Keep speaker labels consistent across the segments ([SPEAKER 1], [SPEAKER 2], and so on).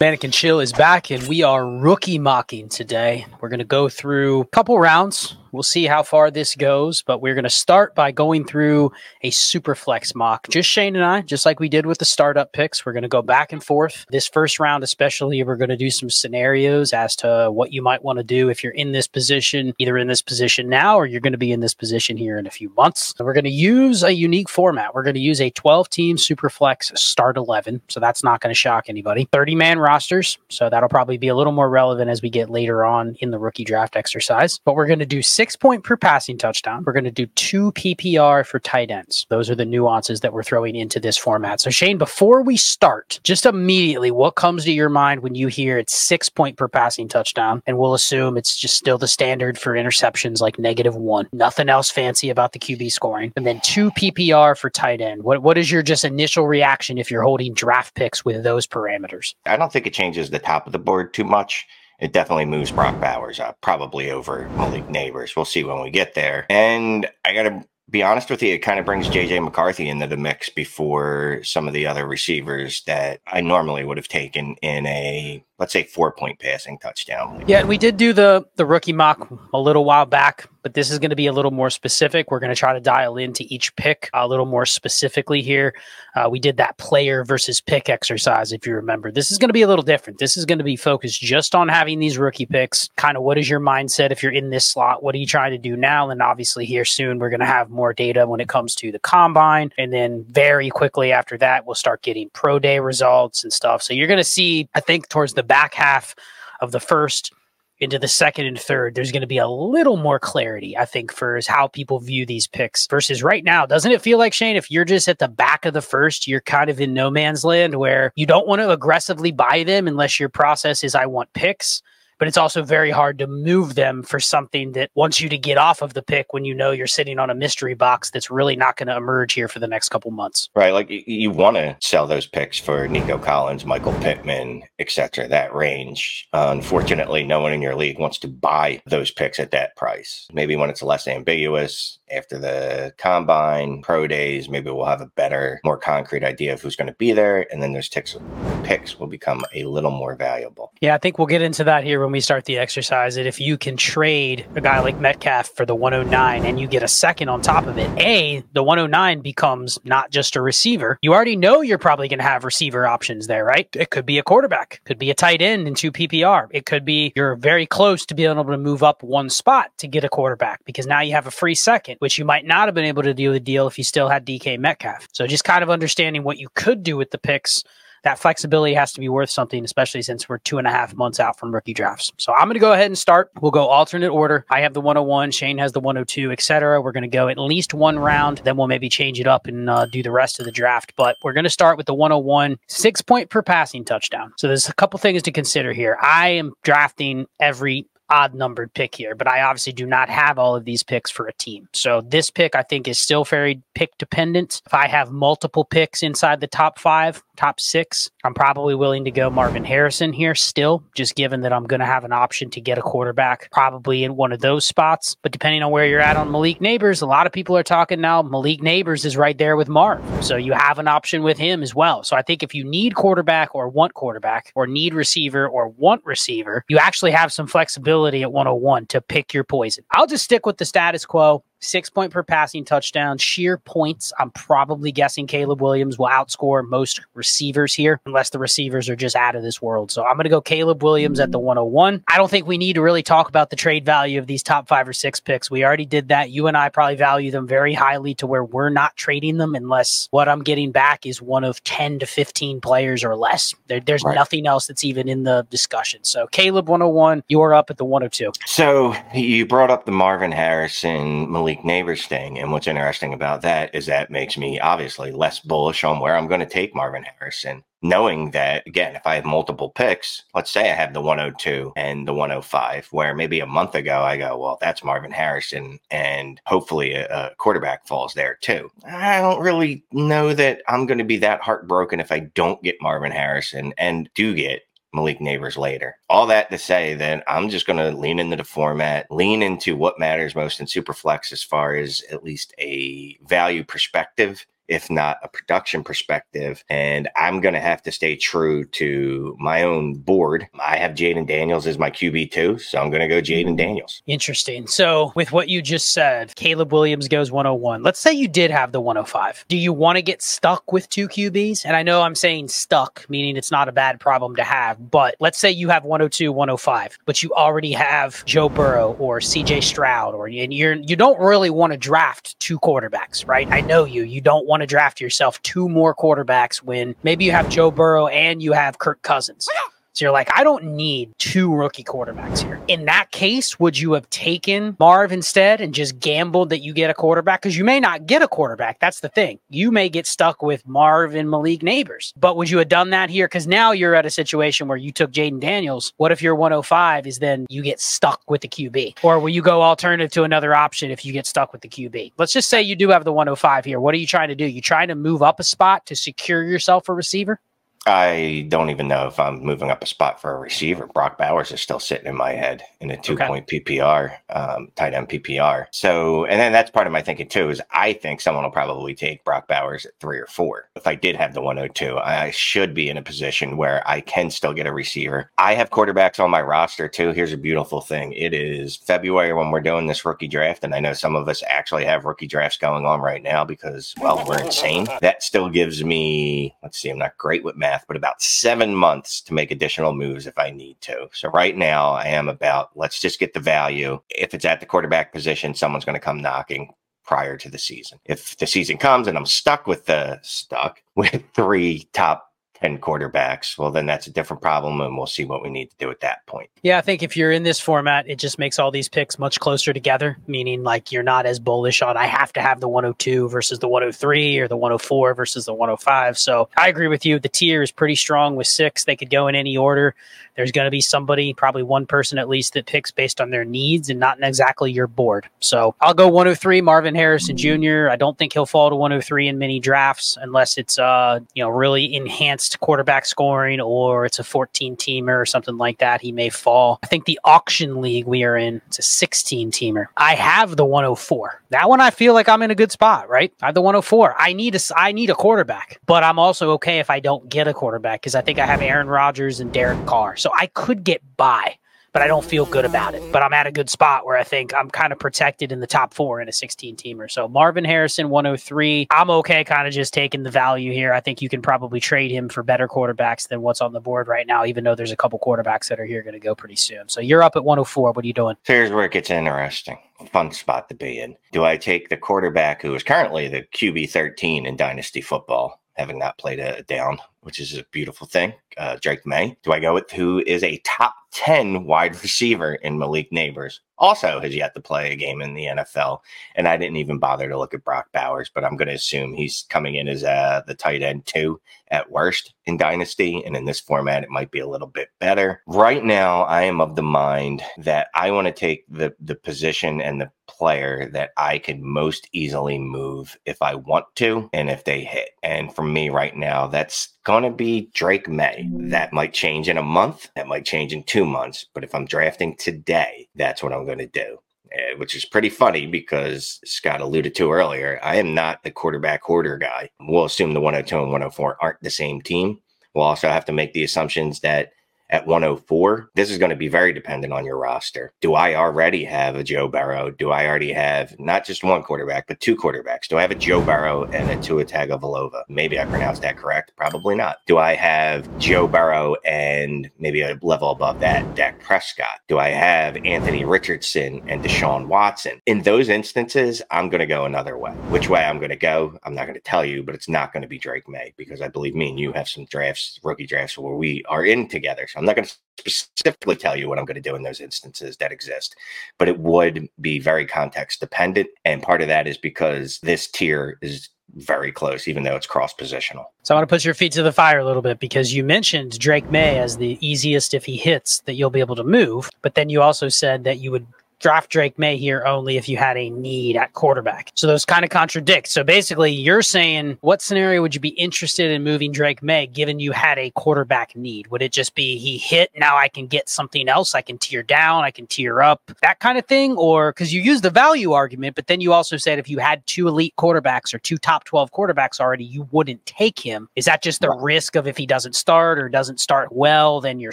[SPEAKER 1] Maniac and Chill is back, and we are rookie mocking today. We're going to go through a couple rounds We'll see how far this goes, but we're going to start by going through a super flex mock. Just Shane and I, just like we did with the startup picks. We're going to go back and forth. This first round, especially, we're going to do some scenarios as to what you might want to do if you're in this position, either in this position now or you're going to be in this position here in a few months. And we're going to use a unique format. We're going to use a 12 team super flex start 11. So that's not going to shock anybody. 30 man rosters. So that'll probably be a little more relevant as we get later on in the rookie draft exercise. But we're going to do six point per passing touchdown. We're going to do two PPR for tight ends. Those are the nuances that we're throwing into this format. So, Shane, before we start, just immediately, what comes to your mind when you hear it's six point per passing touchdown? And we'll assume it's just still the standard for interceptions, like negative one. Nothing else fancy about the QB scoring. And then two PPR for tight end. What what is your just initial reaction if you're holding draft picks with those parameters?
[SPEAKER 2] I don't think it changes the top of the board too much it definitely moves Brock Bowers up, probably over Malik Nabers. We'll see when we get there. And I got to be honest with you, it kind of brings JJ McCarthy into the mix before some of the other receivers that I normally would have taken in a let's say four point passing touchdown.
[SPEAKER 1] Yeah, and we did do the the rookie mock a little while back, but this is going to be a little more specific. We're going to try to dial into each pick a little more specifically here. Uh, we did that player versus pick exercise, if you remember. This is going to be a little different. This is going to be focused just on having these rookie picks. Kind of what is your mindset if you're in this slot? What are you trying to do now? And obviously, here soon, we're going to have more data when it comes to the combine. And then very quickly after that, we'll start getting pro day results and stuff. So you're going to see, I think, towards the back half of the first into the second and third, there's going to be a little more clarity, I think, for how people view these picks versus right now. Doesn't it feel like, Shane, if you're just at the back of the first, you're kind of in no man's land where you don't want to aggressively buy them unless your process is, I want picks but it's also very hard to move them for something that wants you to get off of the pick when you know you're sitting on a mystery box that's really not going to emerge here for the next couple months.
[SPEAKER 2] Right. Like you want to sell those picks for Nico Collins, Michael Pittman, etc. That range. Uh, unfortunately, no one in your league wants to buy those picks at that price. Maybe when it's less ambiguous after the combine, pro days, maybe we'll have a better, more concrete idea of who's going to be there. And then those ticks, picks will become a little more valuable.
[SPEAKER 1] Yeah, I think we'll get into that here when we start the exercise that if you can trade a guy like Metcalf for the 109 and you get a second on top of it, A, the 109 becomes not just a receiver. You already know you're probably going to have receiver options there, right? It could be a quarterback, could be a tight end in two PPR. It could be you're very close to being able to move up one spot to get a quarterback because now you have a free second, which you might not have been able to do the deal if you still had DK Metcalf. So just kind of understanding what you could do with the picks that flexibility has to be worth something, especially since we're two and a half months out from rookie drafts. So I'm going to go ahead and start. We'll go alternate order. I have the 101, Shane has the 102, etc. We're going to go at least one round, then we'll maybe change it up and uh, do the rest of the draft. But we're going to start with the 101, six point per passing touchdown. So there's a couple things to consider here. I am drafting every odd numbered pick here, but I obviously do not have all of these picks for a team. So this pick I think is still very pick dependent. If I have multiple picks inside the top five, top six, I'm probably willing to go Marvin Harrison here still, just given that I'm going to have an option to get a quarterback probably in one of those spots. But depending on where you're at on Malik Nabers, a lot of people are talking now Malik Nabers is right there with Marv. So you have an option with him as well. So I think if you need quarterback or want quarterback or need receiver or want receiver, you actually have some flexibility at 101 to pick your poison. I'll just stick with the status quo six point per passing touchdown, sheer points. I'm probably guessing Caleb Williams will outscore most receivers here, unless the receivers are just out of this world. So I'm going to go Caleb Williams at the 101. I don't think we need to really talk about the trade value of these top five or six picks. We already did that. You and I probably value them very highly to where we're not trading them unless what I'm getting back is one of 10 to 15 players or less. There, there's right. nothing else that's even in the discussion. So Caleb 101, you're up at the 102.
[SPEAKER 2] So you brought up the Marvin Harrison, Malik Nabers thing. And what's interesting about that is that makes me obviously less bullish on where I'm going to take Marvin Harrison, knowing that, again, if I have multiple picks, let's say I have the 102 and the 105, where maybe a month ago I go, well, that's Marvin Harrison, and hopefully a, a quarterback falls there too. I don't really know that I'm going to be that heartbroken if I don't get Marvin Harrison and do get Malik Nabers later. All that to say that I'm just going to lean into the format, lean into what matters most in Superflex as far as at least a value perspective if not a production perspective. And I'm going to have to stay true to my own board. I have Jayden Daniels as my QB too, so I'm going to go Jayden mm-hmm. Daniels.
[SPEAKER 1] Interesting. So, with what you just said, Caleb Williams goes 101. Let's say you did have the 105. Do you want to get stuck with two QBs? And I know I'm saying stuck, meaning it's not a bad problem to have, but let's say you have 102, 105, but you already have Joe Burrow or CJ Stroud, or and you're you don't really want to draft two quarterbacks, right? I know you. You don't want to draft yourself two more quarterbacks when maybe you have Joe Burrow and you have Kirk Cousins. So you're like, I don't need two rookie quarterbacks here. In that case, would you have taken Marv instead and just gambled that you get a quarterback? Because you may not get a quarterback. That's the thing. You may get stuck with Marv and Malik Nabers. But would you have done that here? Because now you're at a situation where you took Jayden Daniels. What if your 105 is then you get stuck with the QB? Or will you go alternative to another option if you get stuck with the QB? Let's just say you do have the 105 here. What are you trying to do? You trying to move up a spot to secure yourself a receiver?
[SPEAKER 2] I don't even know if I'm moving up a spot for a receiver. Brock Bowers is still sitting in my head in a two okay. point PPR, um, tight end PPR. So, and then that's part of my thinking too is I think someone will probably take Brock Bowers at three or four. If I did have the 102, I should be in a position where I can still get a receiver. I have quarterbacks on my roster too. Here's a beautiful thing it is February when we're doing this rookie draft. And I know some of us actually have rookie drafts going on right now because, well, we're insane. That still gives me, let's see, I'm not great with math but about seven months to make additional moves if I need to. So right now I am about let's just get the value. If it's at the quarterback position, someone's going to come knocking prior to the season. If the season comes and I'm stuck with the stuck with three top 10 quarterbacks, well, then that's a different problem, and we'll see what we need to do at that point.
[SPEAKER 1] Yeah, I think if you're in this format, it just makes all these picks much closer together, meaning like you're not as bullish on I have to have the 102 versus the 103 or the 104 versus the 105. So I agree with you. The tier is pretty strong with six. They could go in any order. There's going to be somebody, probably one person at least, that picks based on their needs and not exactly your board. So I'll go 103, Marvin Harrison Jr. I don't think he'll fall to 103 in many drafts unless it's uh, you know, really enhanced quarterback scoring or it's a 14 teamer or something like that. He may fall. I think the auction league we are in, it's a 16 teamer. I have the 104. That one I feel like I'm in a good spot, right? I have the 104. I need a I need a quarterback, but I'm also okay if I don't get a quarterback because I think I have Aaron Rodgers and Derek Carr. So so I could get by but I don't feel good about it. But I'm at a good spot where I think I'm kind of protected in the top four in a 16 teamer. So Marvin Harrison, 103. I'm okay kind of just taking the value here. I think you can probably trade him for better quarterbacks than what's on the board right now, even though there's a couple quarterbacks that are here going to go pretty soon. So you're up at 104. What are you doing?
[SPEAKER 2] Here's where it gets interesting. Fun spot to be in. Do I take the quarterback who is currently the QB 13 in Dynasty football? having not played a down, which is a beautiful thing. Uh, Drake Maye? Do I go with who is a top 10 wide receiver in Malik Nabers? Also has yet to play a game in the NFL. And I didn't even bother to look at Brock Bowers, but I'm going to assume he's coming in as uh, the tight end two at worst in Dynasty. And in this format, it might be a little bit better. Right now, I am of the mind that I want to take the, the position and the player that I can most easily move if I want to and if they hit. And for me right now, that's going to be Drake Maye. That might change in a month. That might change in two months. But if I'm drafting today, that's what I'm going to do. Uh, which is pretty funny because Scott alluded to earlier, I am not the quarterback hoarder guy. We'll assume the 102 and 104 aren't the same team. We'll also have to make the assumptions that at 104, this is going to be very dependent on your roster. Do I already have a Joe Burrow? Do I already have not just one quarterback, but two quarterbacks? Do I have a Joe Burrow and a Tua Tagovailoa? Maybe I pronounced that correct. Probably not. Do I have Joe Burrow and maybe a level above that, Dak Prescott? Do I have Anthony Richardson and Deshaun Watson? In those instances, I'm going to go another way. Which way I'm going to go, I'm not going to tell you, but it's not going to be Drake Maye because I believe me and you have some drafts, rookie drafts, where we are in together. So I'm not going to specifically tell you what I'm going to do in those instances that exist, but it would be very context dependent. And part of that is because this tier is very close, even though it's cross positional.
[SPEAKER 1] So I want to put your feet to the fire a little bit because you mentioned Drake Maye as the easiest if he hits that you'll be able to move, but then you also said that you would draft Drake Maye here only if you had a need at quarterback. So those kind of contradict. So basically, you're saying what scenario would you be interested in moving Drake Maye given you had a quarterback need? Would it just be he hit, now I can get something else? I can tier down, I can tier up, that kind of thing? Or because you use the value argument, but then you also said if you had two elite quarterbacks or two top 12 quarterbacks already, you wouldn't take him. Is that just the risk of if he doesn't start or doesn't start well, then you're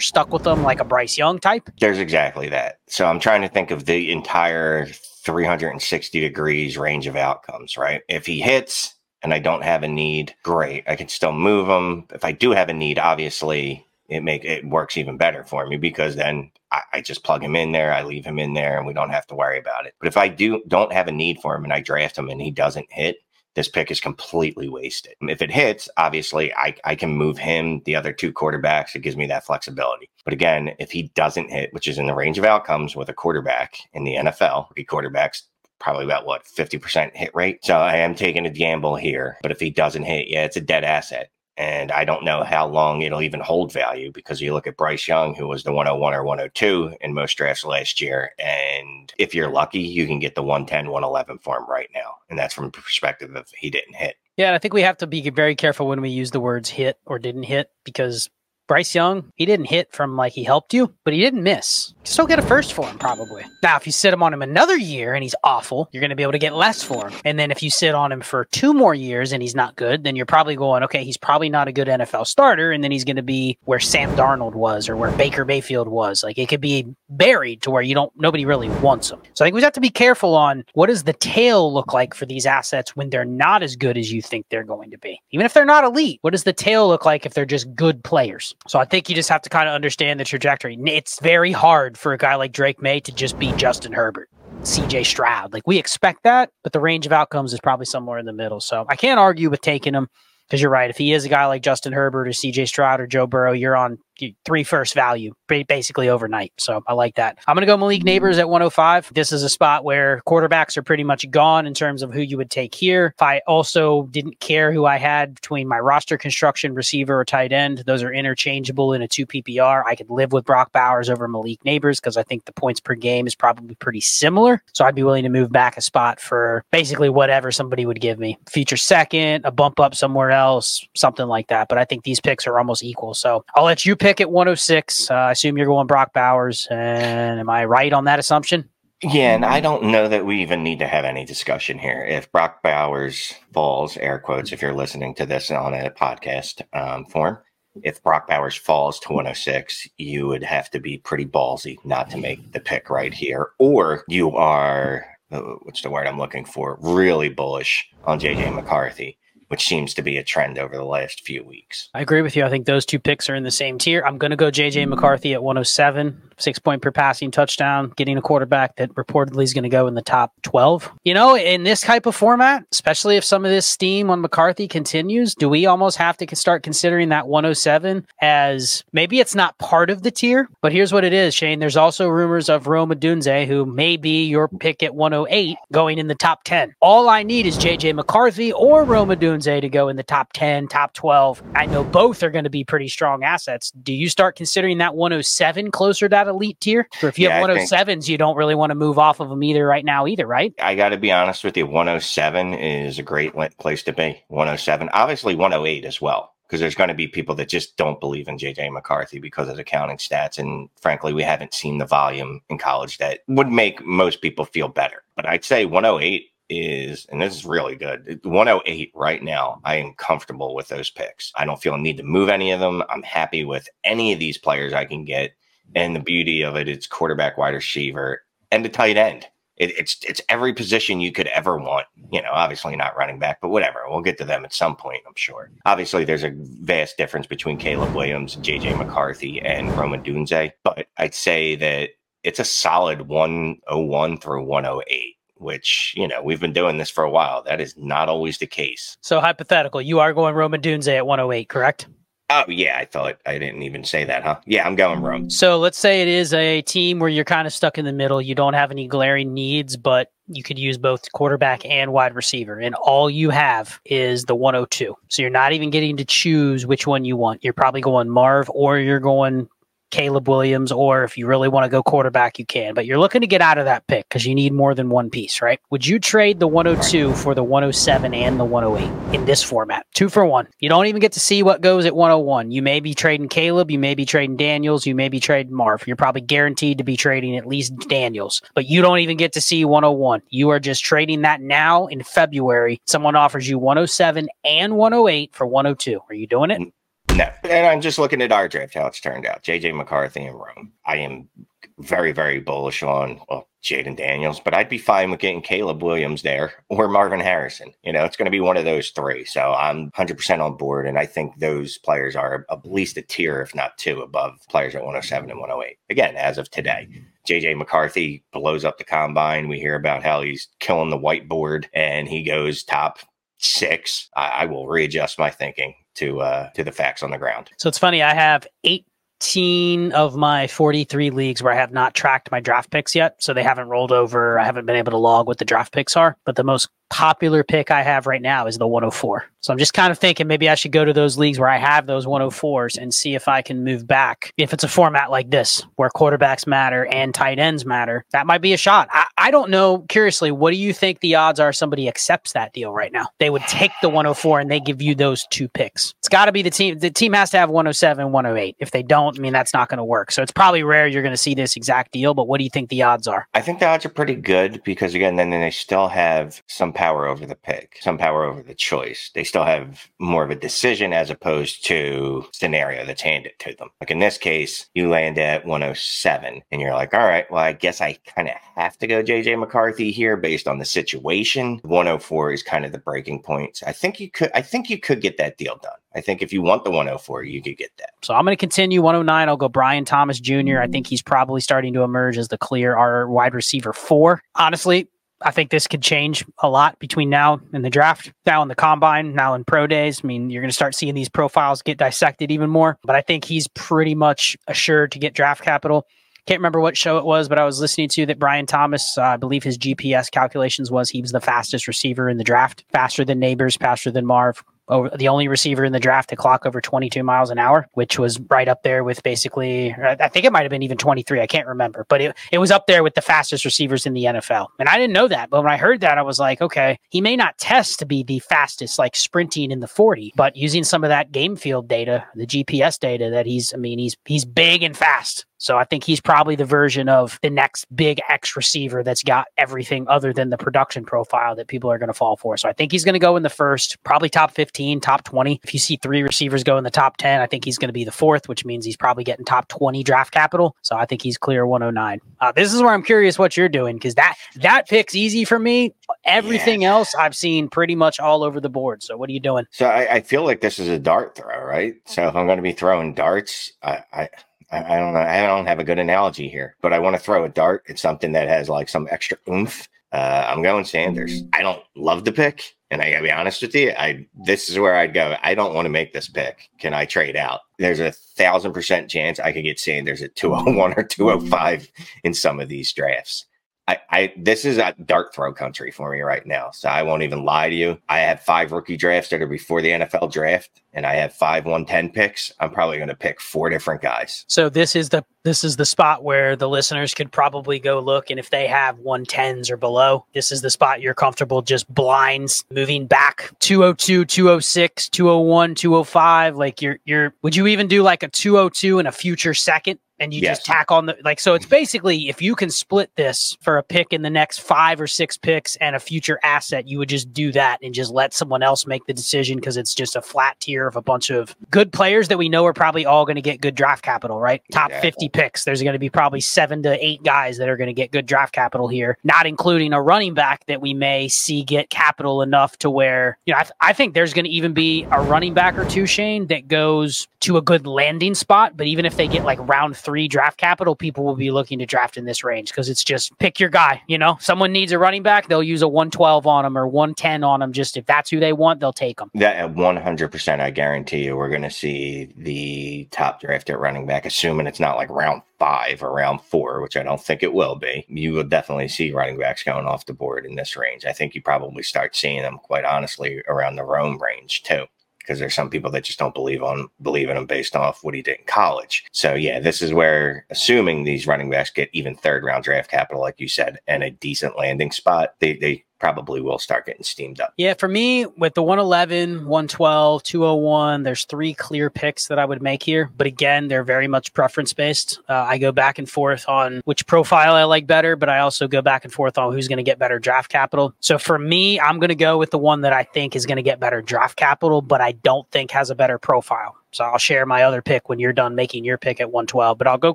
[SPEAKER 1] stuck with him like a Bryce Young type?
[SPEAKER 2] There's exactly that. So I'm trying to think of the entire 360 degrees range of outcomes, right? If he hits and I don't have a need, great. I can still move him. If I do have a need, obviously it make it works even better for me because then I, I, just plug him in there, I leave him in there, and we don't have to worry about it. But if I do don't have a need for him and I draft him and he doesn't hit, this pick is completely wasted. If it hits, obviously I, I can move him, the other two quarterbacks. It gives me that flexibility. But again, if he doesn't hit, which is in the range of outcomes with a quarterback in the NFL, the quarterbacks probably about what 50% hit rate. So I am taking a gamble here. But if he doesn't hit, yeah, it's a dead asset. And I don't know how long it'll even hold value because you look at Bryce Young, who was the 101 or 102 in most drafts last year. And if you're lucky, you can get the 110, 111 for him right now. And that's from the perspective of he didn't hit.
[SPEAKER 1] Yeah, I think we have to be very careful when we use the words hit or didn't hit because Bryce Young, he didn't hit from like he helped you, but he didn't miss. Still get a first for him, probably. Now, if you sit him on him another year and he's awful, you're going to be able to get less for him. And then if you sit on him for two more years and he's not good, then you're probably going, okay, he's probably not a good NFL starter. And then he's going to be where Sam Darnold was or where Baker Mayfield was. Like it could be buried to where you don't, nobody really wants him. So I think we have to be careful on what does the tail look like for these assets when they're not as good as you think they're going to be. Even if they're not elite, what does the tail look like if they're just good players? So I think you just have to kind of understand the trajectory. It's very hard for a guy like Drake Maye to just be Justin Herbert. CJ Stroud. Like we expect that, but the range of outcomes is probably somewhere in the middle. So I can't argue with taking him because you're right. If he is a guy like Justin Herbert or CJ Stroud or Joe Burrow, you're on three first value basically overnight. So I like that. I'm going to go Malik mm-hmm. Nabers at 105. This is a spot where quarterbacks are pretty much gone in terms of who you would take here. If I also didn't care who I had between my roster construction, receiver, or tight end, those are interchangeable in a two PPR. I could live with Brock Bowers over Malik Nabers because I think the points per game is probably pretty similar. So I'd be willing to move back a spot for basically whatever somebody would give me. Future second, a bump up somewhere else, something like that. But I think these picks are almost equal. So I'll let you pick at 106. Uh, I assume you're going Brock Bowers. And am I right on that assumption?
[SPEAKER 2] Yeah, and I don't know that we even need to have any discussion here. If Brock Bowers falls, air quotes, if you're listening to this on a podcast um, form, if Brock Bowers falls to 106, you would have to be pretty ballsy not to make the pick right here. Or you are, uh, what's the word I'm looking for, really bullish on JJ McCarthy which seems to be a trend over the last few weeks.
[SPEAKER 1] I agree with you. I think those two picks are in the same tier. I'm going to go JJ McCarthy at 107 six point per passing touchdown, getting a quarterback that reportedly is going to go in the top 12. You know, in this type of format, especially if some of this steam on McCarthy continues, do we almost have to start considering that 107 as maybe it's not part of the tier, but here's what it is, Shane. There's also rumors of Rome Odunze, who may be your pick at 108, going in the top 10. All I need is JJ McCarthy or Rome Odunze to go in the top 10, top 12. I know both are going to be pretty strong assets. Do you start considering that 107 closer to that elite tier? Or if you yeah, have 107s, think, oh you don't really want to move off of them either right now, either, right?
[SPEAKER 2] I got to be honest with you. 107 is a great place to be. 107, obviously 108 as well because there's going to be people that just don't believe in JJ McCarthy because of the counting stats. And frankly, we haven't seen the volume in college that would make most people feel better. But I'd say 108 is, and this is really good, 108 right now. I am comfortable with those picks. I don't feel a need to move any of them. I'm happy with any of these players I can get. And the beauty of it, it's quarterback, wide receiver, and the tight end. It, it's it's every position you could ever want. You know, obviously not running back, but whatever. We'll get to them at some point, I'm sure. Obviously, there's a vast difference between Caleb Williams, JJ McCarthy, and Rome Odunze, but I'd say that it's a solid 101 through 108 which you know we've been doing this for a while. That is not always the case.
[SPEAKER 1] So hypothetical, you are going Rome Odunze at 108, correct?
[SPEAKER 2] Oh yeah, I thought I didn't even say that, huh? Yeah, I'm going Rome.
[SPEAKER 1] So let's say it is a team where you're kind of stuck in the middle. You don't have any glaring needs, but you could use both quarterback and wide receiver, and all you have is the 102. So you're not even getting to choose which one you want. You're probably going Marv or you're going Caleb Williams, or if you really want to go quarterback, you can. But you're looking to get out of that pick because you need more than one piece, right? Would you trade the 102 for the 107 and the 108 in this format? Two for one. You don't even get to see what goes at 101. You may be trading Caleb, you may be trading Daniels, you may be trading Marv. You're probably guaranteed to be trading at least Daniels, but you don't even get to see 101. You are just trading that now in February. Someone offers you 107 and 108 for 102. Are you doing it? Mm.
[SPEAKER 2] No. And I'm just looking at our draft, how it's turned out. JJ McCarthy and Rome. I am very, very bullish on well, Jayden Daniels, but I'd be fine with getting Caleb Williams there or Marvin Harrison. You know, it's going to be one of those three. So I'm 100% on board. And I think those players are at least a tier, if not two, above players at 107 and 108. Again, as of today. JJ McCarthy blows up the combine. We hear about how he's killing the whiteboard and he goes top six. I, I will readjust my thinking to uh, to the facts on the ground.
[SPEAKER 1] So it's funny. I have eight 18 of my 43 leagues where I have not tracked my draft picks yet. So they haven't rolled over. I haven't been able to log what the draft picks are. But the most popular pick I have right now is the 104. So I'm just kind of thinking maybe I should go to those leagues where I have those 104s and see if I can move back. If it's a format like this where quarterbacks matter and tight ends matter, that might be a shot. I, I don't know. Curiously, what do you think the odds are somebody accepts that deal right now? They would take the 104 and they give you those two picks. It's got to be the team. The team has to have 107, 108. If they don't, I mean, that's not going to work. So it's probably rare you're going to see this exact deal. But what do you think the odds are?
[SPEAKER 2] I think the odds are pretty good because, again, then, then they still have some power over the pick, some power over the choice. They still have more of a decision as opposed to scenario that's handed to them. Like in this case, you land at 107 and you're like, all right, well, I guess I kind of have to go JJ McCarthy here based on the situation. 104 is kind of the breaking point. I think you could I think you could get that deal done. I think if you want the 104, you could get that.
[SPEAKER 1] So I'm going to continue 109. I'll go Brian Thomas Jr. I think he's probably starting to emerge as the clear our wide receiver four. Honestly, I think this could change a lot between now and the draft, now in the combine, now in pro days. I mean, you're going to start seeing these profiles get dissected even more, but I think he's pretty much assured to get draft capital. Can't remember what show it was, but I was listening to that Brian Thomas, uh, I believe his GPS calculations was he was the fastest receiver in the draft, faster than Neighbors, faster than Marv, over the only receiver in the draft to clock over 22 miles an hour, which was right up there with basically, I think it might have been even 23. I can't remember, but it, it was up there with the fastest receivers in the NFL. And I didn't know that. But when I heard that, I was like, okay, he may not test to be the fastest, like sprinting in the 40, but using some of that game field data, the GPS data that he's, I mean, he's, he's big and fast. So I think he's probably the version of the next big X receiver that's got everything other than the production profile that people are going to fall for. So I think he's going to go in the first, probably top 15, top 20. If you see three receivers go in the top 10, I think he's going to be the fourth, which means he's probably getting top 20 draft capital. So I think he's clear 109. Uh, this is where I'm curious what you're doing because that that pick's easy for me. Everything yeah. else I've seen pretty much all over the board. So what are you doing?
[SPEAKER 2] So I, I feel like this is a dart throw, right? So if I'm going to be throwing darts, I, I I, I don't know. I don't have a good analogy here, but I want to throw a dart at something that has like some extra oomph. Uh, I'm going Sanders. I don't love the pick, and I gotta be honest with you. I this is where I'd go. I don't want to make this pick. Can I trade out? There's a thousand percent chance I could get Sanders at 201 or 205 in some of these drafts. I, I this is a dart throw country for me right now. So I won't even lie to you. I have five rookie drafts that are before the NFL draft, and I have five 110 picks. I'm probably going to pick four different guys.
[SPEAKER 1] So this is the this is the spot where the listeners could probably go look, and if they have 110s or below, this is the spot you're comfortable just blinds moving back 202, 206, 201, 205. Like you're you're. Would you even do like a 202 in a future second? And you yes. just tack on the like so it's mm-hmm. basically if you can split this for a pick in the next five or six picks and a future asset you would just do that and just let someone else make the decision because it's just a flat tier of a bunch of good players that we know are probably all going to get good draft capital right top yeah. 50 picks there's going to be probably seven to eight guys that are going to get good draft capital here not including a running back that we may see get capital enough to where you know I, th- I think there's going to even be a running back or two shane that goes to a good landing spot but even if they get like round three draft capital, people will be looking to draft in this range because it's just pick your guy. You know, someone needs a running back, they'll use a 112 on them or 110 on them. Just if that's who they want, they'll take them.
[SPEAKER 2] That 100%, I guarantee you, we're going to see the top draft at running back, assuming it's not like round five or round four, which I don't think it will be. You will definitely see running backs going off the board in this range. I think you probably start seeing them, quite honestly, around the Rome range too. Because there's some people that just don't believe on believe in him based off what he did in college. So yeah, this is where assuming these running backs get even third round draft capital, like you said, and a decent landing spot, they they probably will start getting steamed up.
[SPEAKER 1] Yeah, for me, with the 111, 112, 201, there's three clear picks that I would make here. But again, they're very much preference based. Uh, I go back and forth on which profile I like better, but I also go back and forth on who's going to get better draft capital. So for me, I'm going to go with the one that I think is going to get better draft capital, but I don't think has a better profile. So I'll share my other pick when you're done making your pick at 112. But I'll go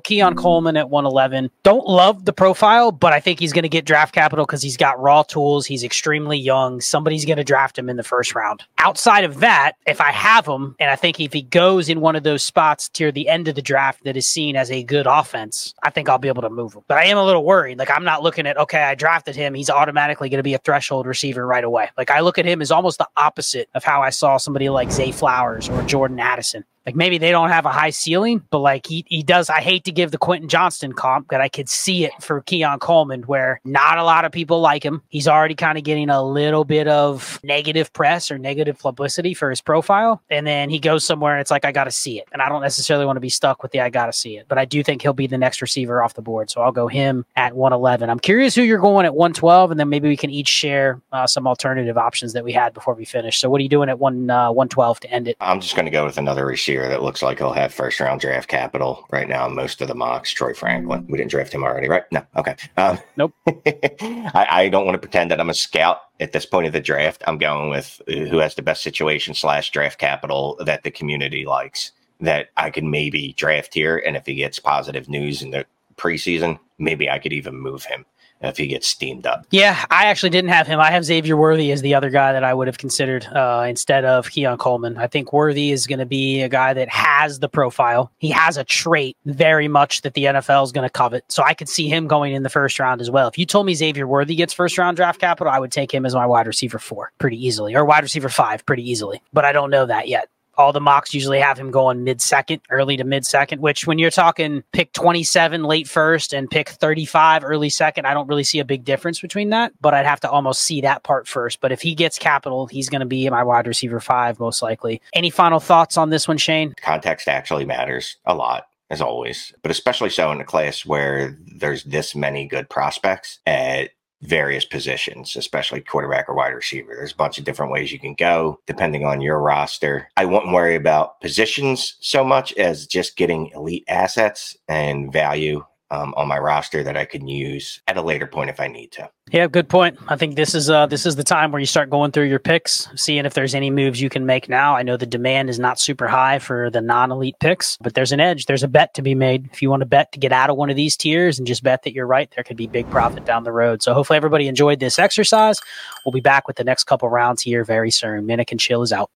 [SPEAKER 1] Keon mm. Coleman at 111. Don't love the profile, but I think he's going to get draft capital because he's got raw tools. He's extremely young. Somebody's going to draft him in the first round. Outside of that, if I have him, and I think if he goes in one of those spots near the end of the draft that is seen as a good offense, I think I'll be able to move him. But I am a little worried. Like I'm not looking at, okay, I drafted him. He's automatically going to be a threshold receiver right away. Like I look at him as almost the opposite of how I saw somebody like Zay Flowers or Jordan Addison. Like maybe they don't have a high ceiling, but like he, he does. I hate to give the Quentin Johnston comp, but I could see it for Keon Coleman, where not a lot of people like him. He's already kind of getting a little bit of negative press or negative publicity for his profile. And then he goes somewhere and it's like, I got to see it. And I don't necessarily want to be stuck with the I got to see it, but I do think he'll be the next receiver off the board. So I'll go him at 111. I'm curious who you're going at 112, and then maybe we can each share uh, some alternative options that we had before we finish. So what are you doing at one uh, 112 to end it?
[SPEAKER 2] I'm just going to go with another receiver year that looks like he'll have first round draft capital right now. Most of the mocks, Troy Franklin. We didn't draft him already, right? No. Okay. Um,
[SPEAKER 1] nope.
[SPEAKER 2] I, I, don't want to pretend that I'm a scout at this point of the draft. I'm going with who has the best situation slash draft capital that the community likes that I can maybe draft here. And if he gets positive news in the preseason, maybe I could even move him if he gets steamed up.
[SPEAKER 1] Yeah, I actually didn't have him. I have Xavier Worthy as the other guy that I would have considered uh, instead of Keon Coleman. I think Worthy is going to be a guy that has the profile. He has a trait very much that the NFL is going to covet. So I could see him going in the first round as well. If you told me Xavier Worthy gets first round draft capital, I would take him as my wide receiver four pretty easily, or wide receiver five pretty easily. But I don't know that yet all the mocks usually have him going mid second, early to mid second, which when you're talking pick 27 late first and pick 35 early second, I don't really see a big difference between that, but I'd have to almost see that part first. But if he gets capital, he's going to be my wide receiver five, most likely. Any final thoughts on this one, Shane?
[SPEAKER 2] Context actually matters a lot as always, but especially so in a class where there's this many good prospects at various positions, especially quarterback or wide receiver. There's a bunch of different ways you can go depending on your roster. I won't worry about positions so much as just getting elite assets and value um, on my roster that I can use at a later point if I need to.
[SPEAKER 1] Yeah, good point. I think this is uh this is the time where you start going through your picks, seeing if there's any moves you can make now. I know the demand is not super high for the non-elite picks, but there's an edge. There's a bet to be made. If you want to bet to get out of one of these tiers and just bet that you're right, there could be big profit down the road. So hopefully everybody enjoyed this exercise. We'll be back with the next couple rounds here very soon. Maniac and Chill is out.